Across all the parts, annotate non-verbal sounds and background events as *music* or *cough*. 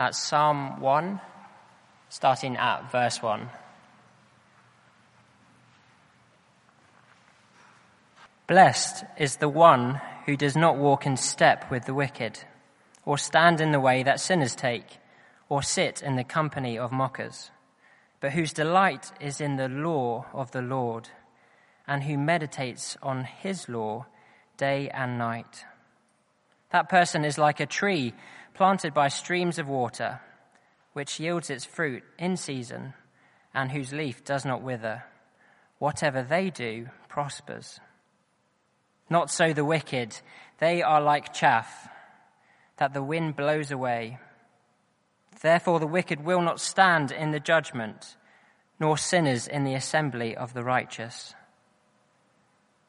That's Psalm 1, starting at verse 1. Blessed is the one who does not walk in step with the wicked, or stand in the way that sinners take, or sit in the company of mockers, but whose delight is in the law of the Lord, and who meditates on his law day and night. That person is like a tree planted by streams of water, which yields its fruit in season, and whose leaf does not wither. Whatever they do prospers. Not so the wicked. They are like chaff that the wind blows away. Therefore, the wicked will not stand in the judgment, nor sinners in the assembly of the righteous.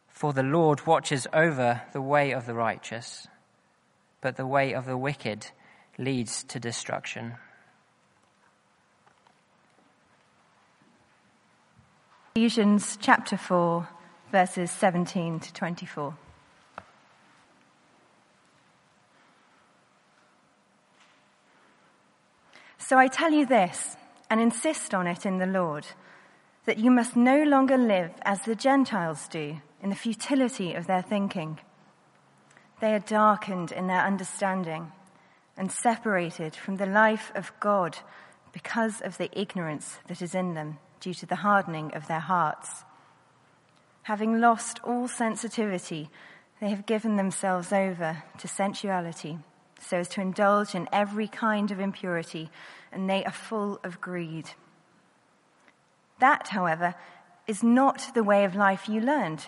For the Lord watches over the way of the righteous, but the way of the wicked leads to destruction. Ephesians chapter 4, verses 17 to 24. So I tell you this, and insist on it in the Lord, that you must no longer live as the Gentiles do in the futility of their thinking. They are darkened in their understanding and separated from the life of God because of the ignorance that is in them due to the hardening of their hearts. Having lost all sensitivity, they have given themselves over to sensuality so as to indulge in every kind of impurity, and they are full of greed. That, however, is not the way of life you learned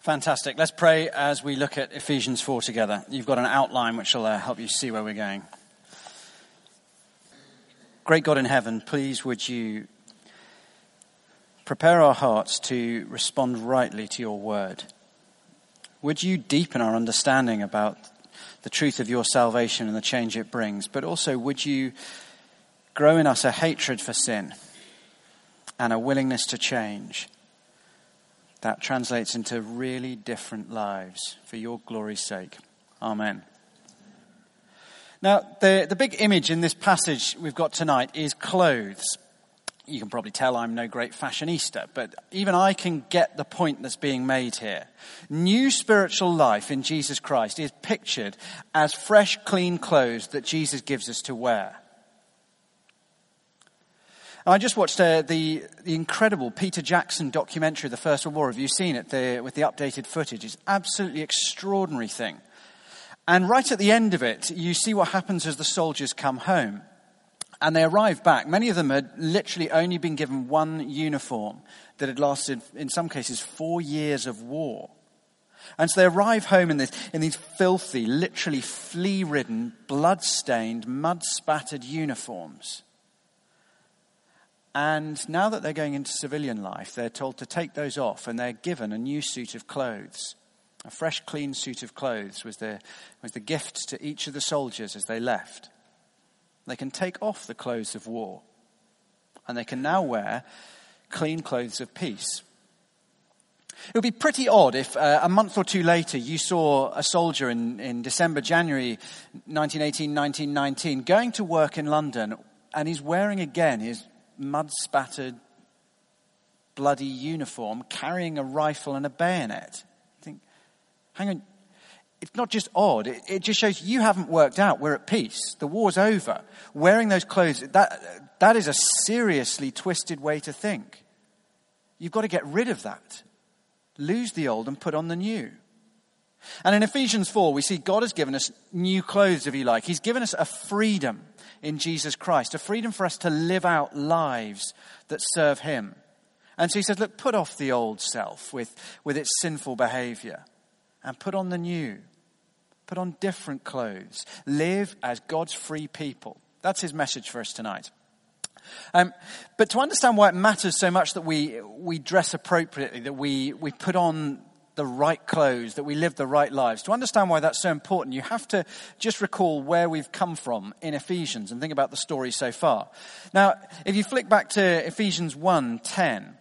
Fantastic. Let's pray as we look at Ephesians 4 together. You've got an outline which will uh, help you see where we're going. Great God in heaven, please would you prepare our hearts to respond rightly to your word? Would you deepen our understanding about the truth of your salvation and the change it brings? But also, would you grow in us a hatred for sin and a willingness to change? That translates into really different lives for your glory's sake. Amen. Now, the, the big image in this passage we've got tonight is clothes. You can probably tell I'm no great fashionista, but even I can get the point that's being made here. New spiritual life in Jesus Christ is pictured as fresh, clean clothes that Jesus gives us to wear. I just watched uh, the, the incredible Peter Jackson documentary the First World War. Have you seen it the, with the updated footage? It's absolutely extraordinary thing. And right at the end of it, you see what happens as the soldiers come home. And they arrive back. Many of them had literally only been given one uniform that had lasted, in some cases, four years of war. And so they arrive home in, this, in these filthy, literally flea ridden, blood stained, mud spattered uniforms. And now that they're going into civilian life, they're told to take those off and they're given a new suit of clothes. A fresh, clean suit of clothes was the, was the gift to each of the soldiers as they left. They can take off the clothes of war and they can now wear clean clothes of peace. It would be pretty odd if uh, a month or two later you saw a soldier in, in December, January 1918, 1919 going to work in London and he's wearing again his mud spattered, bloody uniform carrying a rifle and a bayonet. I think, hang on, it's not just odd, it, it, just shows you haven't worked out. We're at peace. The war's over. Wearing those clothes, that, that is a seriously twisted way to think. You've got to get rid of that. Lose the old and put on the new. And in Ephesians 4, we see God has given us new clothes, if you like. He's given us a freedom in Jesus Christ, a freedom for us to live out lives that serve Him. And so he says, look, put off the old self with, with its sinful behavior and put on the new. Put on different clothes. Live as God's free people That's his message for us tonight. Um, but to understand why it matters so much that we, we dress appropriately, that we, we put on the right clothes, that we live the right lives, to understand why that's so important, you have to just recall where we've come from in Ephesians and think about the story so far. Now, if you flick back to Ephesians 1:10,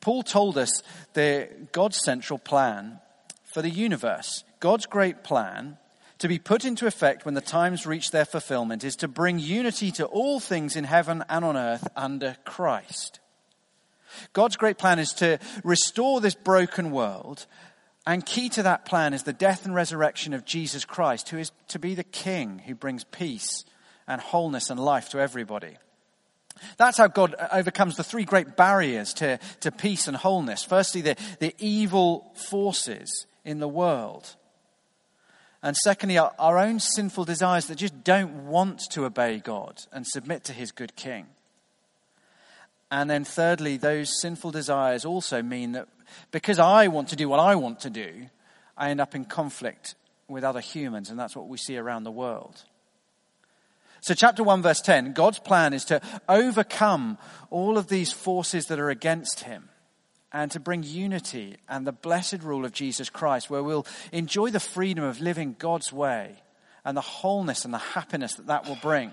Paul told us the God's central plan for the universe. God's great plan to be put into effect when the times reach their fulfillment is to bring unity to all things in heaven and on earth under Christ. God's great plan is to restore this broken world, and key to that plan is the death and resurrection of Jesus Christ, who is to be the King who brings peace and wholeness and life to everybody. That's how God overcomes the three great barriers to, to peace and wholeness. Firstly, the, the evil forces in the world. And secondly, our, our own sinful desires that just don't want to obey God and submit to his good king. And then thirdly, those sinful desires also mean that because I want to do what I want to do, I end up in conflict with other humans, and that's what we see around the world. So, chapter 1, verse 10 God's plan is to overcome all of these forces that are against him and to bring unity and the blessed rule of Jesus Christ, where we'll enjoy the freedom of living God's way and the wholeness and the happiness that that will bring.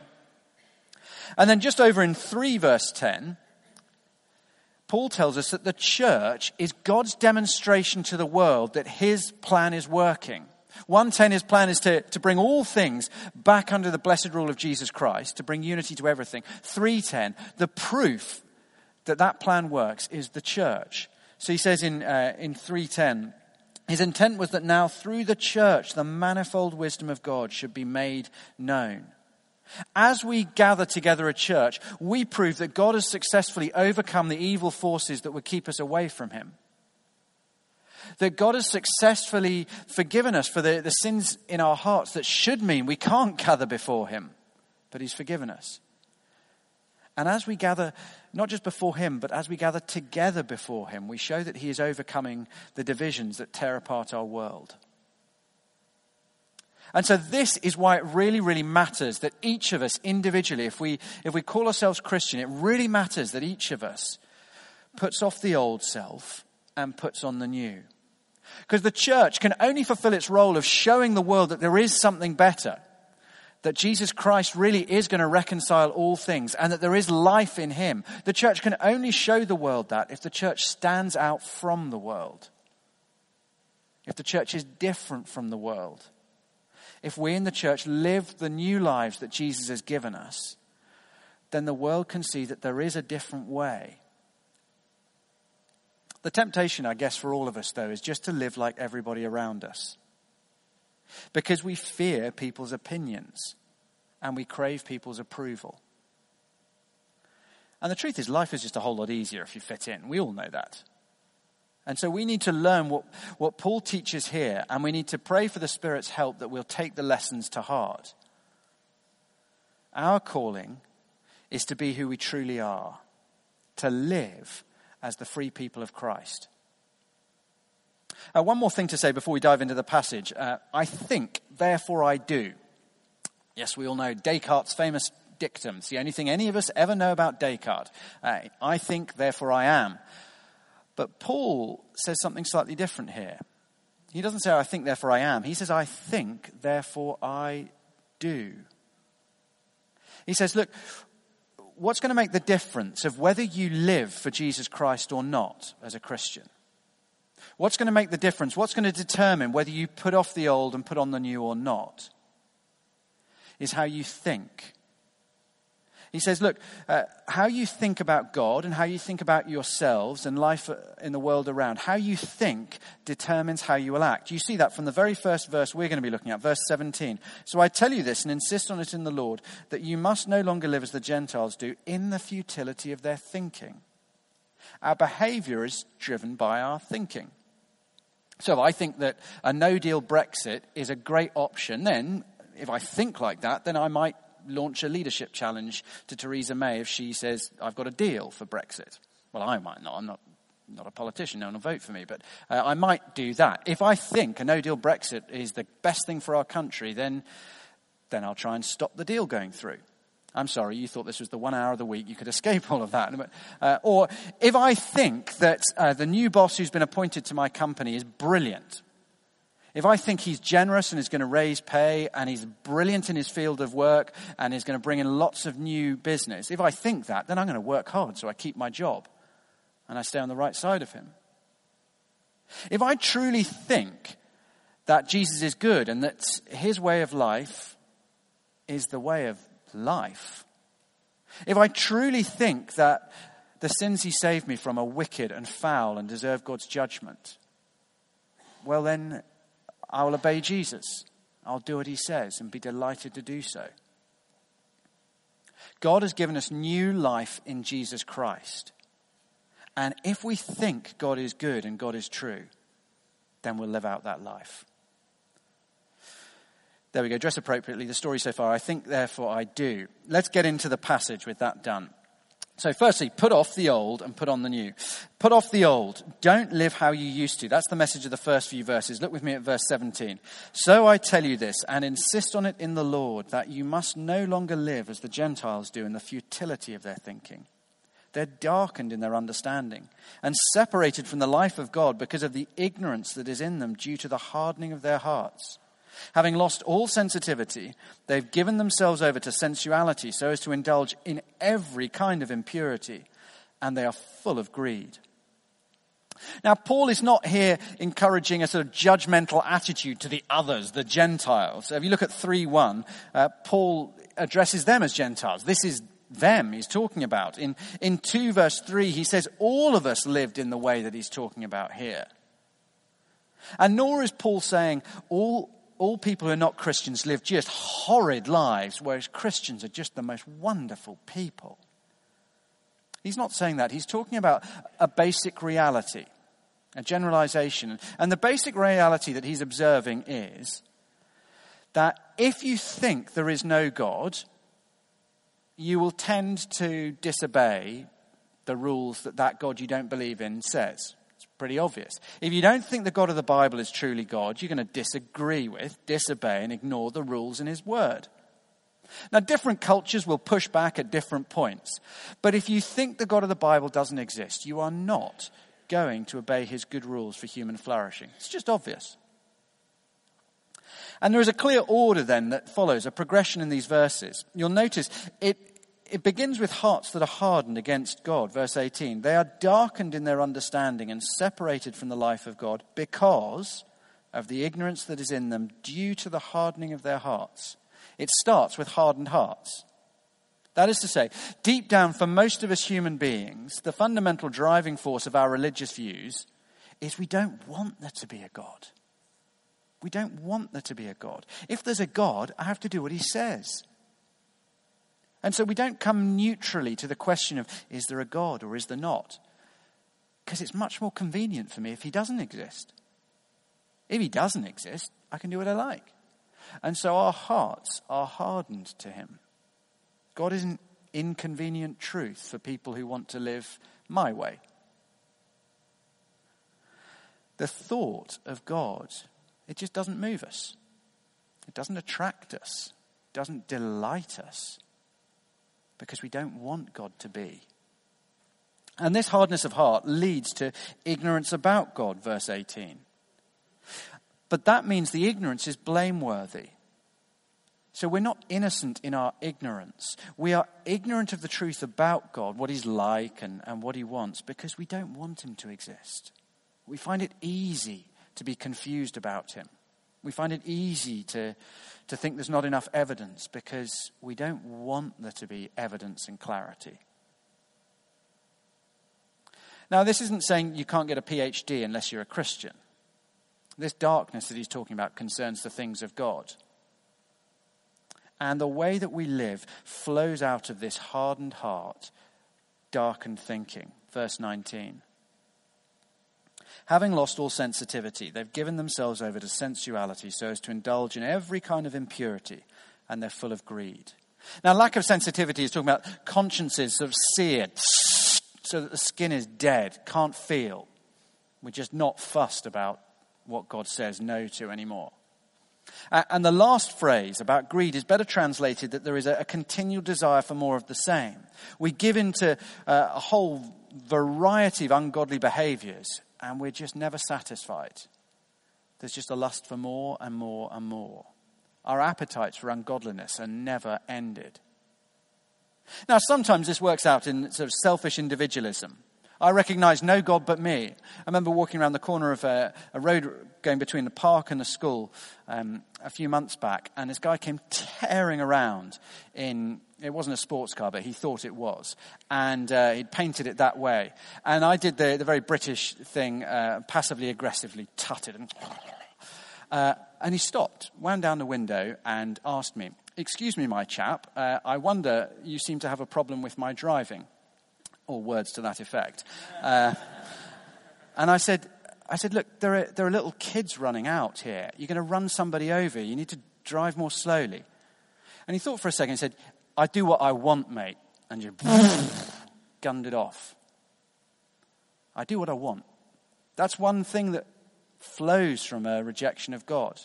And then just over in 3 verse 10, Paul tells us that the church is God's demonstration to the world that his plan is working. 110, his plan is to, to bring all things back under the blessed rule of Jesus Christ, to bring unity to everything. 310, the proof that that plan works is the church. So he says in, uh, in 310, his intent was that now through the church, the manifold wisdom of God should be made known. As we gather together a church, we prove that God has successfully overcome the evil forces that would keep us away from him. That God has successfully forgiven us for the, the sins in our hearts that should mean we can't gather before him, but he's forgiven us. And as we gather, not just before Him, but as we gather together before Him, we show that He is overcoming the divisions that tear apart our world. And so this is why it really, really matters that each of us individually, if we, if we call ourselves Christian, it really matters that each of us puts off the old self and puts on the new. Because the church can only fulfill its role of showing the world that there is something better that Jesus Christ really is going to reconcile all things and that there is life in him. The church can only show the world that if the church stands out from the world. If the church is different from the world. If we in the church live the new lives that Jesus has given us, then the world can see that there is a different way. The temptation, I guess, for all of us, though, is just to live like everybody around us because we fear people's opinions and we crave people's approval. And the truth is, life is just a whole lot easier if you fit in. We all know that. And so we need to learn what, what Paul teaches here, and we need to pray for the Spirit's help that we'll take the lessons to heart. Our calling is to be who we truly are, to live as the free people of Christ. Uh, one more thing to say before we dive into the passage. Uh, I think, therefore I do. Yes, we all know Descartes' famous dictum. It's the only thing any of us ever know about Descartes. Uh, I think, therefore I am. But Paul says something slightly different here. He doesn't say, I think, therefore I am. He says, I think, therefore I do. He says, look, what's going to make the difference of whether you live for Jesus Christ or not as a Christian? What's going to make the difference? What's going to determine whether you put off the old and put on the new or not? Is how you think. He says, look, uh, how you think about God and how you think about yourselves and life in the world around, how you think determines how you will act. You see that from the very first verse we're going to be looking at, verse 17. So I tell you this and insist on it in the Lord, that you must no longer live as the Gentiles do in the futility of their thinking. Our behavior is driven by our thinking. So if I think that a no deal Brexit is a great option. Then, if I think like that, then I might launch a leadership challenge to Theresa May if she says, I've got a deal for Brexit. Well, I might not. I'm not, not a politician. No one will vote for me. But uh, I might do that. If I think a no deal Brexit is the best thing for our country, then, then I'll try and stop the deal going through. I'm sorry, you thought this was the one hour of the week you could escape all of that. Uh, or if I think that uh, the new boss who's been appointed to my company is brilliant, if I think he's generous and is going to raise pay and he's brilliant in his field of work and is going to bring in lots of new business, if I think that, then I'm going to work hard so I keep my job and I stay on the right side of him. If I truly think that Jesus is good and that his way of life is the way of life, if I truly think that the sins he saved me from are wicked and foul and deserve God's judgment, well, then I will obey Jesus. I'll do what he says and be delighted to do so. God has given us new life in Jesus Christ. And if we think God is good and God is true, then we'll live out that life. There we go, dress appropriately. The story so far, I think, therefore I do. Let's get into the passage with that done. So, firstly, put off the old and put on the new. Put off the old. Don't live how you used to. That's the message of the first few verses. Look with me at verse 17. So I tell you this, and insist on it in the Lord, that you must no longer live as the Gentiles do in the futility of their thinking. They're darkened in their understanding and separated from the life of God because of the ignorance that is in them due to the hardening of their hearts. Having lost all sensitivity, they've given themselves over to sensuality so as to indulge in every kind of impurity, and they are full of greed. Now, Paul is not here encouraging a sort of judgmental attitude to the others, the Gentiles. So if you look at 3 1, uh, Paul addresses them as Gentiles. This is them he's talking about. In, in 2 verse 3, he says all of us lived in the way that he's talking about here. And nor is Paul saying all, all people who are not Christians live just horrid lives, whereas Christians are just the most wonderful people. He's not saying that. He's talking about a basic reality, a generalization. And the basic reality that he's observing is that if you think there is no God, you will tend to disobey the rules that that God you don't believe in says pretty obvious. If you don't think the God of the Bible is truly God, you're going to disagree with, disobey, and ignore the rules in His Word. Now, different cultures will push back at different points. But if you think the God of the Bible doesn't exist, you are not going to obey His good rules for human flourishing. It's just obvious. And there is a clear order then that follows, a progression in these verses. You'll notice it, it begins with hearts that are hardened against God. Verse 18. They are darkened in their understanding and separated from the life of God because of the ignorance that is in them due to the hardening of their hearts. It starts with hardened hearts. That is to say, deep down for most of us human beings, the fundamental driving force of our religious views is we don't want there to be a God. We don't want there to be a God. If there's a God, I have to do what he says. And so we don't come neutrally to the question of is there a God or is there not? Because it's much more convenient for me if he doesn't exist. If he doesn't exist, I can do what I like. And so our hearts are hardened to him. God is an inconvenient truth for people who want to live my way. The thought of God, it just doesn't move us. It doesn't attract us. It doesn't delight us because we don't want God to be. And this hardness of heart leads to ignorance about God, verse 18. But that means the ignorance is blameworthy. So we're not innocent in our ignorance. We are ignorant of the truth about God, what He's like and, and what He wants, because we don't want Him to exist. We find it easy to be confused about Him. We find it easy to, to think there's not enough evidence because we don't want there to be evidence and clarity. Now, this isn't saying you can't get a PhD unless you're a Christian. This darkness that he's talking about concerns the things of God. And the way that we live flows out of this hardened heart, darkened thinking. Verse 19. Having lost all sensitivity, they've given themselves over to sensuality so as to indulge in every kind of impurity, and they're full of greed. Now, lack of sensitivity is talking about consciences sort of seared so that the skin is dead, can't feel. We're just not fussed about what God says no to anymore. And the last phrase about greed is better translated that there is a, continual desire for more of the same. We give into uh, a whole variety of ungodly behaviors and we're just never satisfied. There's just a lust for more and more and more. Our appetites for ungodliness are never ended. Now, sometimes this works out in sort of selfish individualism. I recognize no God but me. I remember walking around the corner of a, a road going between the park and the school um, a few months back, and this guy came tearing around in, it wasn't a sports car, but he thought it was. And uh, he'd painted it that way. And I did the, the very British thing, uh, passively aggressively tutted. And, uh, and he stopped, wound down the window, and asked me, Excuse me, my chap, uh, I wonder you seem to have a problem with my driving or words to that effect. Uh, and I said, I said, look, there are, there are little kids running out here. You're going to run somebody over. You need to drive more slowly. And he thought for a second and said, I do what I want, mate. And you *laughs* gunned it off. I do what I want. That's one thing that flows from a rejection of God.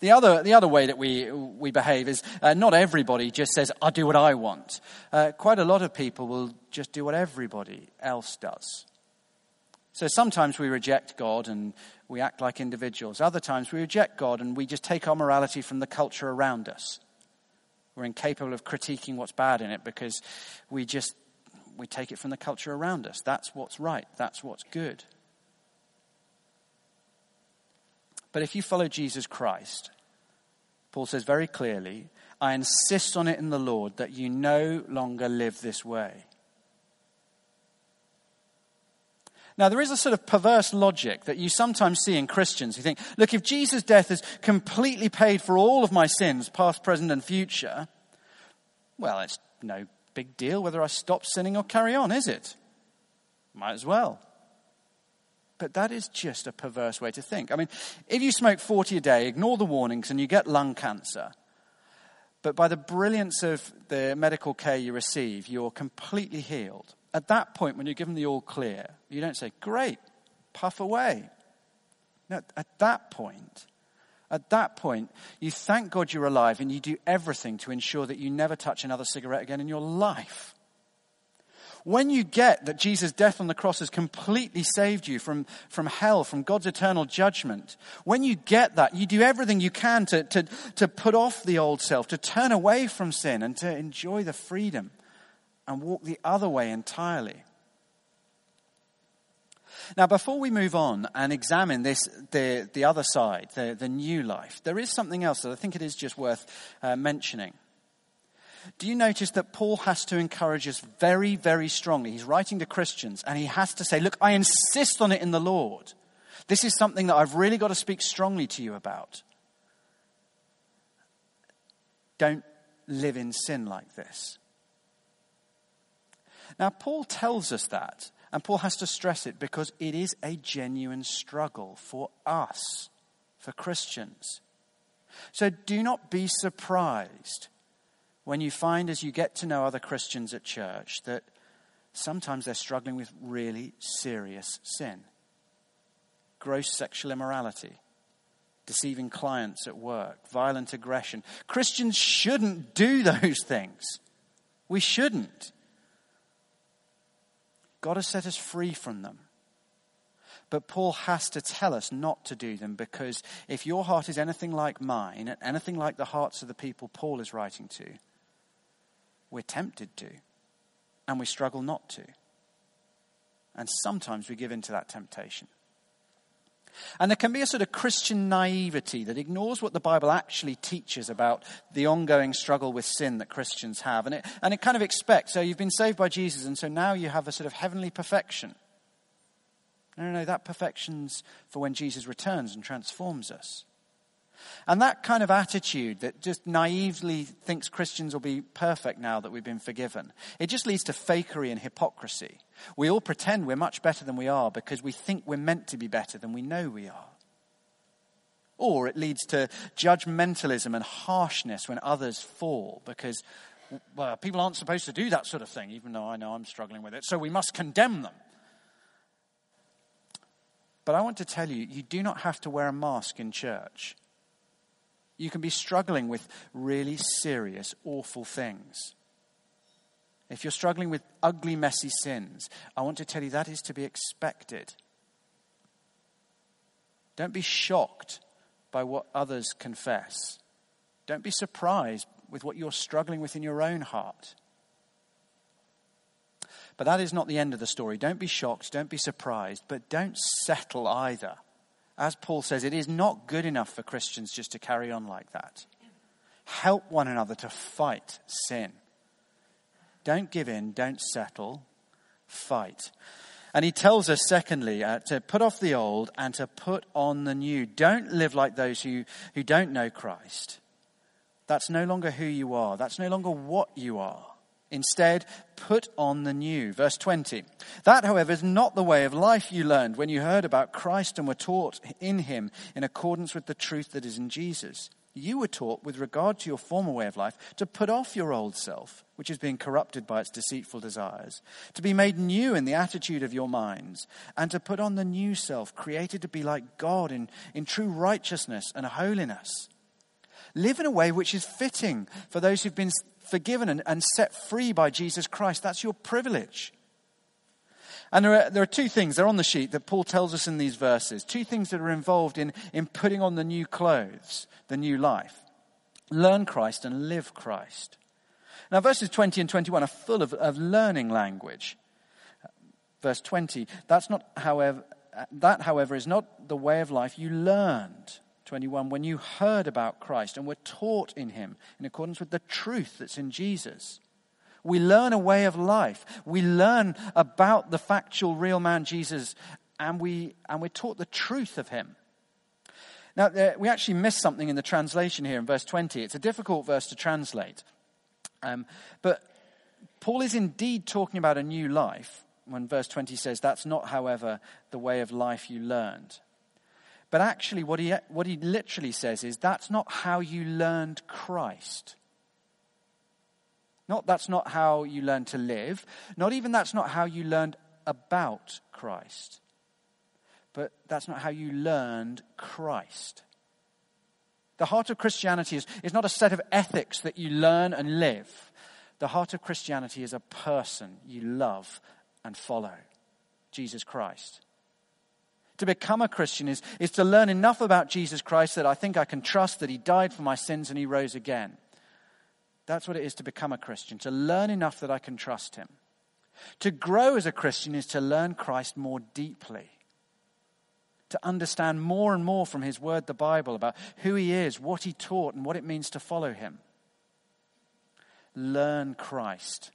The other, the other way that we, we behave is uh, not everybody just says, I do what I want. Uh, quite a lot of people will just do what everybody else does. So sometimes we reject God and we act like individuals. Other times we reject God and we just take our morality from the culture around us. We're incapable of critiquing what's bad in it because we just we take it from the culture around us. That's what's right. That's what's good. But if you follow Jesus Christ, Paul says very clearly, I insist on it in the Lord that you no longer live this way. Now, there is a sort of perverse logic that you sometimes see in Christians who think, look, if Jesus' death has completely paid for all of my sins, past, present, and future, well, it's no big deal whether I stop sinning or carry on, is it? Might as well. But that is just a perverse way to think. I mean, if you smoke 40 a day, ignore the warnings, and you get lung cancer, but by the brilliance of the medical care you receive, you're completely healed. At that point, when you're given the all clear, you don't say, Great, puff away. No, at that point, at that point, you thank God you're alive and you do everything to ensure that you never touch another cigarette again in your life. When you get that Jesus' death on the cross has completely saved you from, from hell, from God's eternal judgment, when you get that, you do everything you can to, to, to put off the old self, to turn away from sin, and to enjoy the freedom and walk the other way entirely. Now, before we move on and examine this, the, the other side, the, the new life, there is something else that I think it is just worth uh, mentioning. Do you notice that Paul has to encourage us very, very strongly? He's writing to Christians and he has to say, Look, I insist on it in the Lord. This is something that I've really got to speak strongly to you about. Don't live in sin like this. Now, Paul tells us that, and Paul has to stress it because it is a genuine struggle for us, for Christians. So do not be surprised when you find as you get to know other Christians at church that sometimes they're struggling with really serious sin gross sexual immorality, deceiving clients at work, violent aggression. Christians shouldn't do *laughs* those things. We shouldn't. God has set us free from them. But Paul has to tell us not to do them because if your heart is anything like mine, and anything like the hearts of the people Paul is writing to, we're tempted to, and we struggle not to. And sometimes we give in to that temptation. And there can be a sort of Christian naivety that ignores what the Bible actually teaches about the ongoing struggle with sin that Christians have. And it, and it kind of expects, so you've been saved by Jesus, and so now you have a sort of heavenly perfection. No, no, no, that perfection's for when Jesus returns and transforms us. And that kind of attitude that just naively thinks Christians will be perfect now that we've been forgiven, it just leads to fakery and hypocrisy. We all pretend we're much better than we are because we think we're meant to be better than we know we are. Or it leads to judgmentalism and harshness when others fall because well, people aren't supposed to do that sort of thing, even though I know I'm struggling with it, so we must condemn them. But I want to tell you, you do not have to wear a mask in church. You can be struggling with really serious, awful things. If you're struggling with ugly, messy sins, I want to tell you that is to be expected. Don't be shocked by what others confess. Don't be surprised with what you're struggling with in your own heart. But that is not the end of the story. Don't be shocked, don't be surprised, but don't settle either. As Paul says, it is not good enough for Christians just to carry on like that. Help one another to fight sin. Don't give in, don't settle, fight. And he tells us, secondly, uh, to put off the old and to put on the new. Don't live like those who, who don't know Christ. That's no longer who you are. That's no longer what you are. Instead, put on the new. Verse 20. That, however, is not the way of life you learned when you heard about Christ and were taught in him in accordance with the truth that is in Jesus. You were taught, with regard to your former way of life, to put off your old self, which is being corrupted by its deceitful desires, to be made new in the attitude of your minds, and to put on the new self, created to be like God in, in true righteousness and holiness. Live in a way which is fitting for those who've been forgiven and, and set free by Jesus Christ. That's your privilege. And there are, there are two things, they're on the sheet, that Paul tells us in these verses. Two things that are involved in, in putting on the new clothes, the new life. Learn Christ and live Christ. Now, verses 20 and 21 are full of, of learning language. Verse 20, that's not, however, that, however, is not the way of life you learned 21, when you heard about Christ and were taught in him in accordance with the truth that's in Jesus. We learn a way of life. We learn about the factual, real man Jesus, and, we, and we're taught the truth of him. Now, we actually missed something in the translation here in verse 20. It's a difficult verse to translate. Um, but Paul is indeed talking about a new life when verse 20 says, That's not, however, the way of life you learned. But actually, what he, what he literally says is that's not how you learned Christ. Not that's not how you learned to live. Not even that's not how you learned about Christ. But that's not how you learned Christ. The heart of Christianity is, is not a set of ethics that you learn and live. The heart of Christianity is a person you love and follow Jesus Christ. To become a Christian is, is to learn enough about Jesus Christ that I think I can trust that he died for my sins and he rose again. That's what it is to become a Christian, to learn enough that I can trust him. To grow as a Christian is to learn Christ more deeply, to understand more and more from his word, the Bible, about who he is, what he taught, and what it means to follow him. Learn Christ.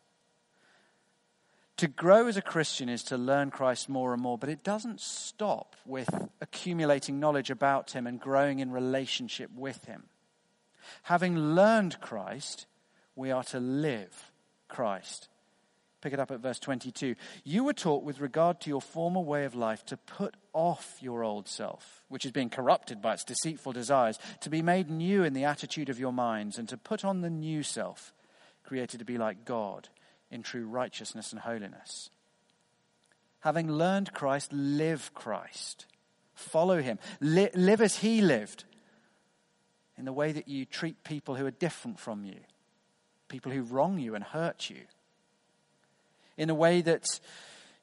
To grow as a Christian is to learn Christ more and more, but it doesn't stop with accumulating knowledge about Him and growing in relationship with Him. Having learned Christ, we are to live Christ. Pick it up at verse 22. You were taught with regard to your former way of life to put off your old self, which is being corrupted by its deceitful desires, to be made new in the attitude of your minds, and to put on the new self, created to be like God in true righteousness and holiness. Having learned Christ, live Christ. Follow him. Li- live as he lived in the way that you treat people who are different from you, people who wrong you and hurt you, in a way that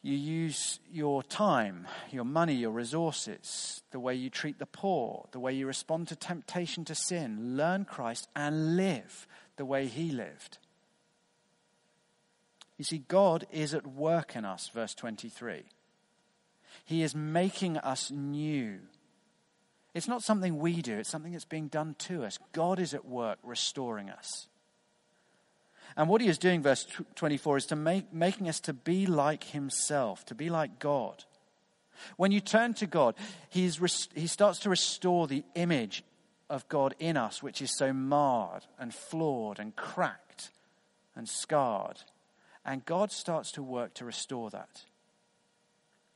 you use your time, your money, your resources, the way you treat the poor, the way you respond to temptation to sin. Learn Christ and live the way he lived. You see, God is at work in us, verse 23. He is making us new. It's not something we do, it's something that's being done to us. God is at work restoring us. And what he is doing, verse 24, is to make, making us to be like himself, to be like God. When you turn to God, he's, he starts to restore the image of God in us, which is so marred and flawed and cracked and scarred. And God starts to work to restore that.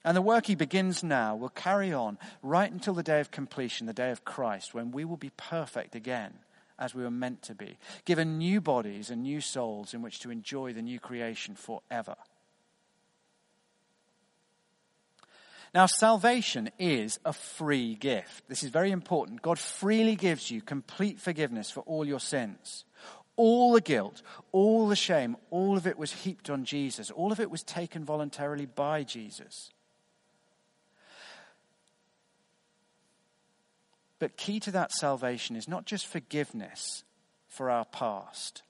And the work he begins now will carry on right until the day of completion, the day of Christ, when we will be perfect again as we were meant to be, given new bodies and new souls in which to enjoy the new creation forever. Now, salvation is a free gift. This is very important. God freely gives you complete forgiveness for all your sins. All the guilt, all the shame, all of it was heaped on Jesus. All of it was taken voluntarily by Jesus. But key to that salvation is not just forgiveness for our past,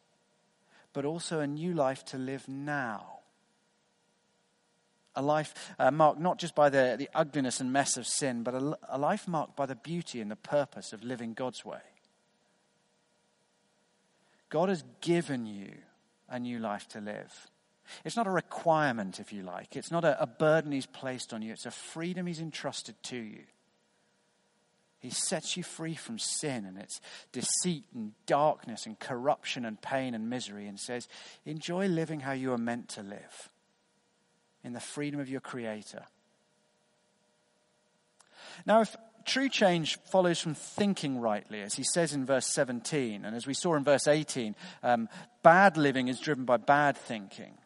but also a new life to live now. A life uh, marked not just by the, the ugliness and mess of sin, but a, a life marked by the beauty and the purpose of living God's way. God has given you a new life to live. It's not a requirement, if you like. It's not a, a, burden He's placed on you. It's a freedom He's entrusted to you. He sets you free from sin and its deceit and darkness and corruption and pain and misery and says, Enjoy living how you are meant to live in the freedom of your Creator. Now, if true change follows from thinking rightly, as he says in verse 17. And as we saw in verse 18, um, bad living is driven by bad thinking.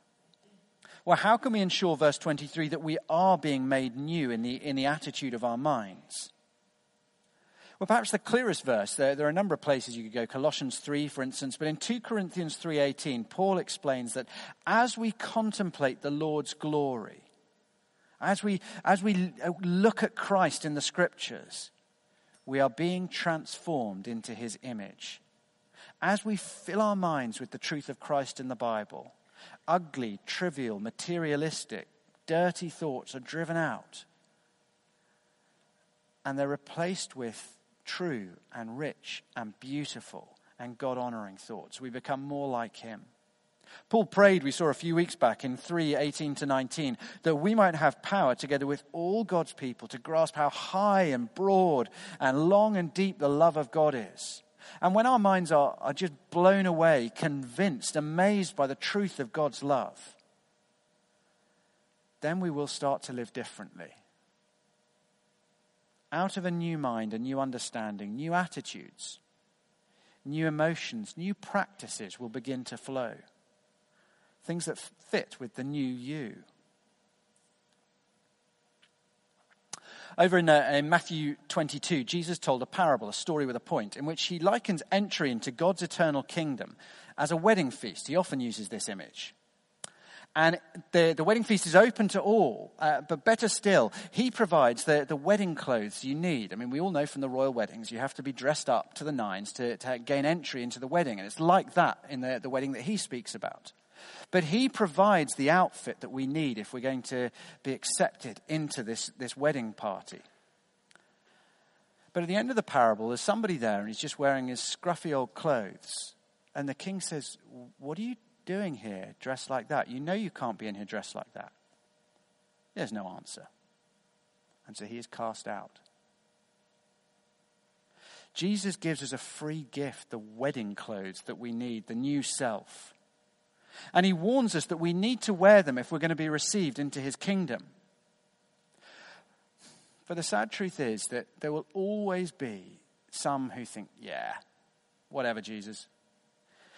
Well, how can we ensure, verse 23, that we are being made new in the, in the attitude of our minds? Well, perhaps the clearest verse, there, there are a number of places you could go, Colossians 3, for instance, but in 2 Corinthians 3.18, Paul explains that as we contemplate the Lord's glory, as we, as we uh, look at Christ in the scriptures, we are being transformed into his image. As we fill our minds with the truth of Christ in the Bible, ugly, trivial, materialistic, dirty thoughts are driven out and they're replaced with true and rich and beautiful and God honoring thoughts. We become more like him. Paul prayed, we saw a few weeks back in 3 18 to 19, that we might have power together with all God's people to grasp how high and broad and long and deep the love of God is. And when our minds are, are just blown away, convinced, amazed by the truth of God's love, then we will start to live differently. Out of a new mind, a new understanding, new attitudes, new emotions, new practices will begin to flow things that fit with the new you. Over in, uh, in, Matthew 22, Jesus told a parable, a story with a point, in which he likens entry into God's eternal kingdom as a wedding feast. He often uses this image. And the, the wedding feast is open to all, uh, but better still, he provides the, the wedding clothes you need. I mean, we all know from the royal weddings, you have to be dressed up to the nines to, to gain entry into the wedding. And it's like that in the, the wedding that he speaks about. But he provides the outfit that we need if we're going to be accepted into this, this wedding party. But at the end of the parable, there's somebody there and he's just wearing his scruffy old clothes. And the king says, What are you doing here dressed like that? You know you can't be in here dressed like that. There's no answer. And so he is cast out. Jesus gives us a free gift, the wedding clothes that we need, the new self. And he warns us that we need to wear them if we're going to be received into his kingdom. But the sad truth is that there will always be some who think, yeah, whatever, Jesus.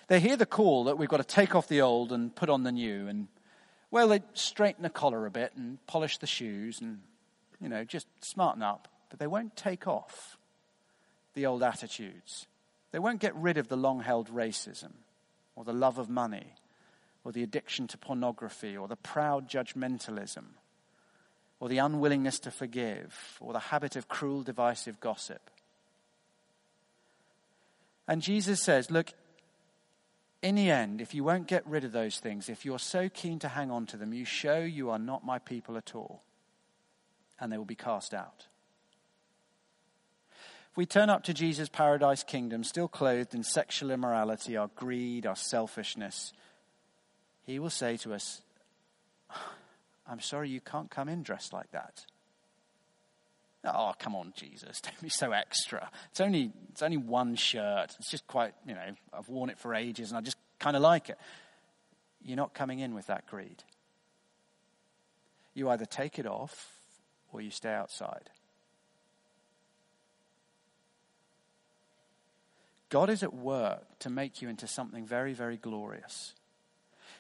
They hear the call that we've got to take off the old and put on the new. And, well, they straighten the collar a bit and polish the shoes and, you know, just smarten up. But they won't take off the old attitudes. They won't get rid of the long held racism or the love of money or the addiction to pornography, or the proud judgmentalism, or the unwillingness to forgive, or the habit of cruel, divisive gossip. And Jesus says, Look, in the end, if you won't get rid of those things, if you're so keen to hang on to them, you show you are not my people at all, and they will be cast out. If we turn up to Jesus' paradise kingdom, still clothed in sexual immorality, our greed, our selfishness, he will say to us, I'm sorry you can't come in dressed like that. Oh, come on, Jesus. *laughs* Don't be so extra. It's only, it's only one shirt. It's just quite, you know, I've worn it for ages and I just kind of like it. You're not coming in with that greed. You either take it off or you stay outside. God is at work to make you into something very, very glorious.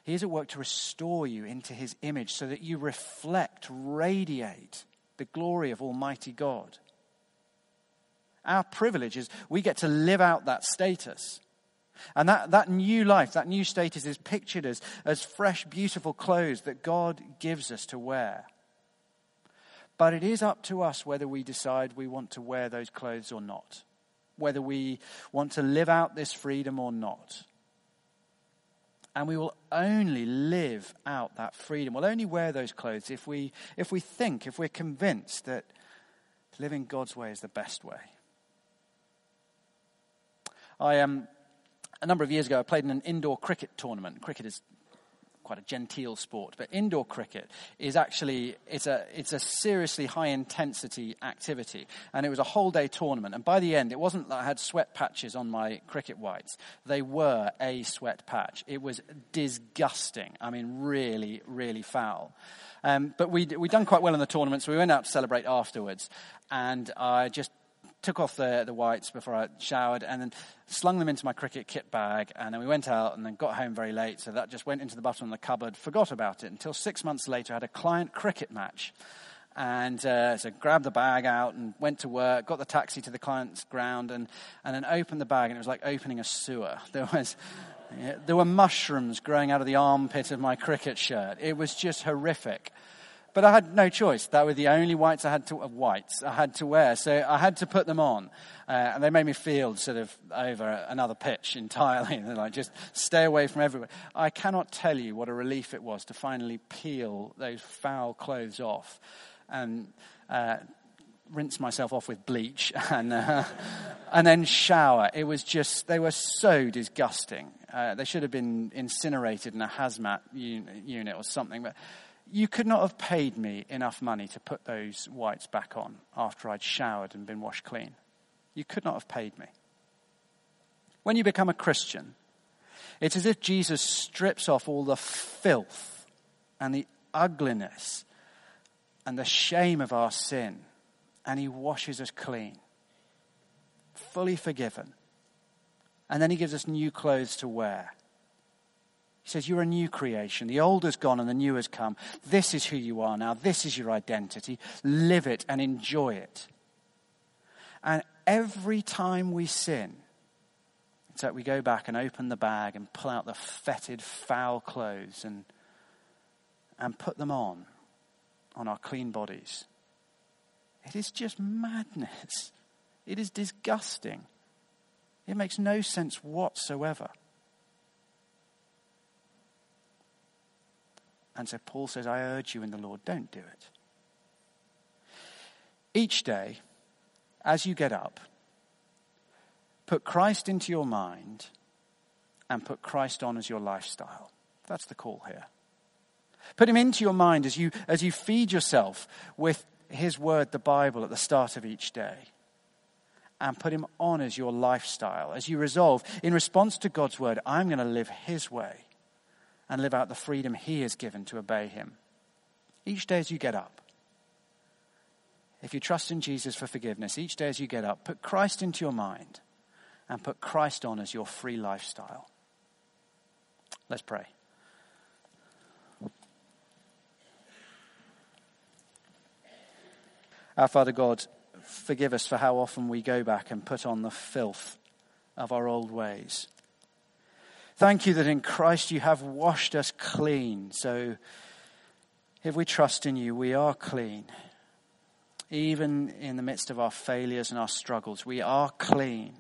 He is at work to restore you into his image so that you reflect, radiate the glory of Almighty God. Our privilege is we get to live out that status. And that, that new life, that new status is pictured as, as fresh, beautiful clothes that God gives us to wear. But it is up to us whether we decide we want to wear those clothes or not, whether we want to live out this freedom or not. And we will only live out that freedom. We'll only wear those clothes if we, if we think, if we're convinced that living God's way is the best way. I um, a number of years ago, I played in an indoor cricket tournament. Cricket is quite a genteel sport, but indoor cricket is actually it's a it's a seriously high intensity activity, and it was a whole day tournament. And by the end, it wasn't that I had sweat patches on my cricket whites; they were a sweat patch. It was disgusting. I mean, really, really foul. Um, but we'd, we'd done quite well in the tournament, so we went out to celebrate afterwards. And I just took off the, the whites before I showered and then slung them into my cricket kit bag. And then we went out and then got home very late. So that just went into the bottom of the cupboard, forgot about it until six months later I had a client cricket match. And uh, so grabbed the bag out and went to work, got the taxi to the client's ground and, and then opened the bag and it was like opening a sewer. *laughs* There was, there were mushrooms growing out of the armpit of my cricket shirt. It was just horrific. But I had no choice. That were the only whites I had to, whites I had to wear. So I had to put them on. Uh, and they made me feel sort of over another pitch entirely. *laughs* They're like, just stay away from everywhere. I cannot tell you what a relief it was to finally peel those foul clothes off and uh, rinse myself off with bleach *laughs* and, uh, and then shower. It was just, they were so disgusting. Uh, they should have been incinerated in a hazmat unit or something. But you could not have paid me enough money to put those whites back on after I'd showered and been washed clean. You could not have paid me. When you become a Christian, it's as if Jesus strips off all the filth and the ugliness and the shame of our sin and he washes us clean, fully forgiven. And then he gives us new clothes to wear says, You're a new creation. The old has gone and the new has come. This is who you are now. This is your identity. Live it and enjoy it. And every time we sin, it's like we go back and open the bag and pull out the fetid, foul clothes and, and put them on, on our clean bodies. It is just madness. It is disgusting. It makes no sense whatsoever. And so Paul says, I urge you in the Lord, don't do it. Each day, as you get up, put Christ into your mind and put Christ on as your lifestyle. That's the call here. Put him into your mind as you, as you feed yourself with his word, the Bible, at the start of each day. And put him on as your lifestyle, as you resolve, in response to God's word, I'm going to live his way and live out the freedom He has given to obey Him. Each day as you get up, if you trust in Jesus for forgiveness, each day as you get up, put Christ into your mind and put Christ on as your free lifestyle. Let's pray. Our Father God, forgive us for how often we go back and put on the filth of our old ways. Thank you that in Christ you have washed us clean. So if we trust in you, we are clean. Even in the midst of our failures and our struggles, we are clean.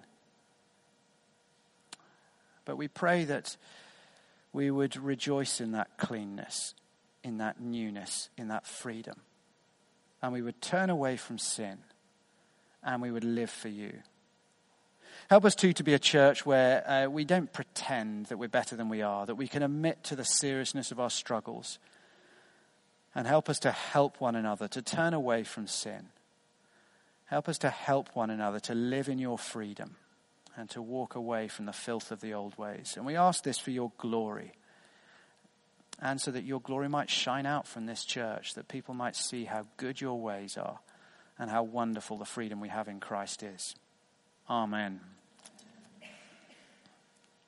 But we pray that we would rejoice in that cleanness, in that newness, in that freedom. And we would turn away from sin and we would live for you. Help us too to be a church where uh, we don't pretend that we're better than we are, that we can admit to the seriousness of our struggles. And help us to help one another to turn away from sin. Help us to help one another to live in your freedom and to walk away from the filth of the old ways. And we ask this for your glory and so that your glory might shine out from this church, that people might see how good your ways are and how wonderful the freedom we have in Christ is. Amen.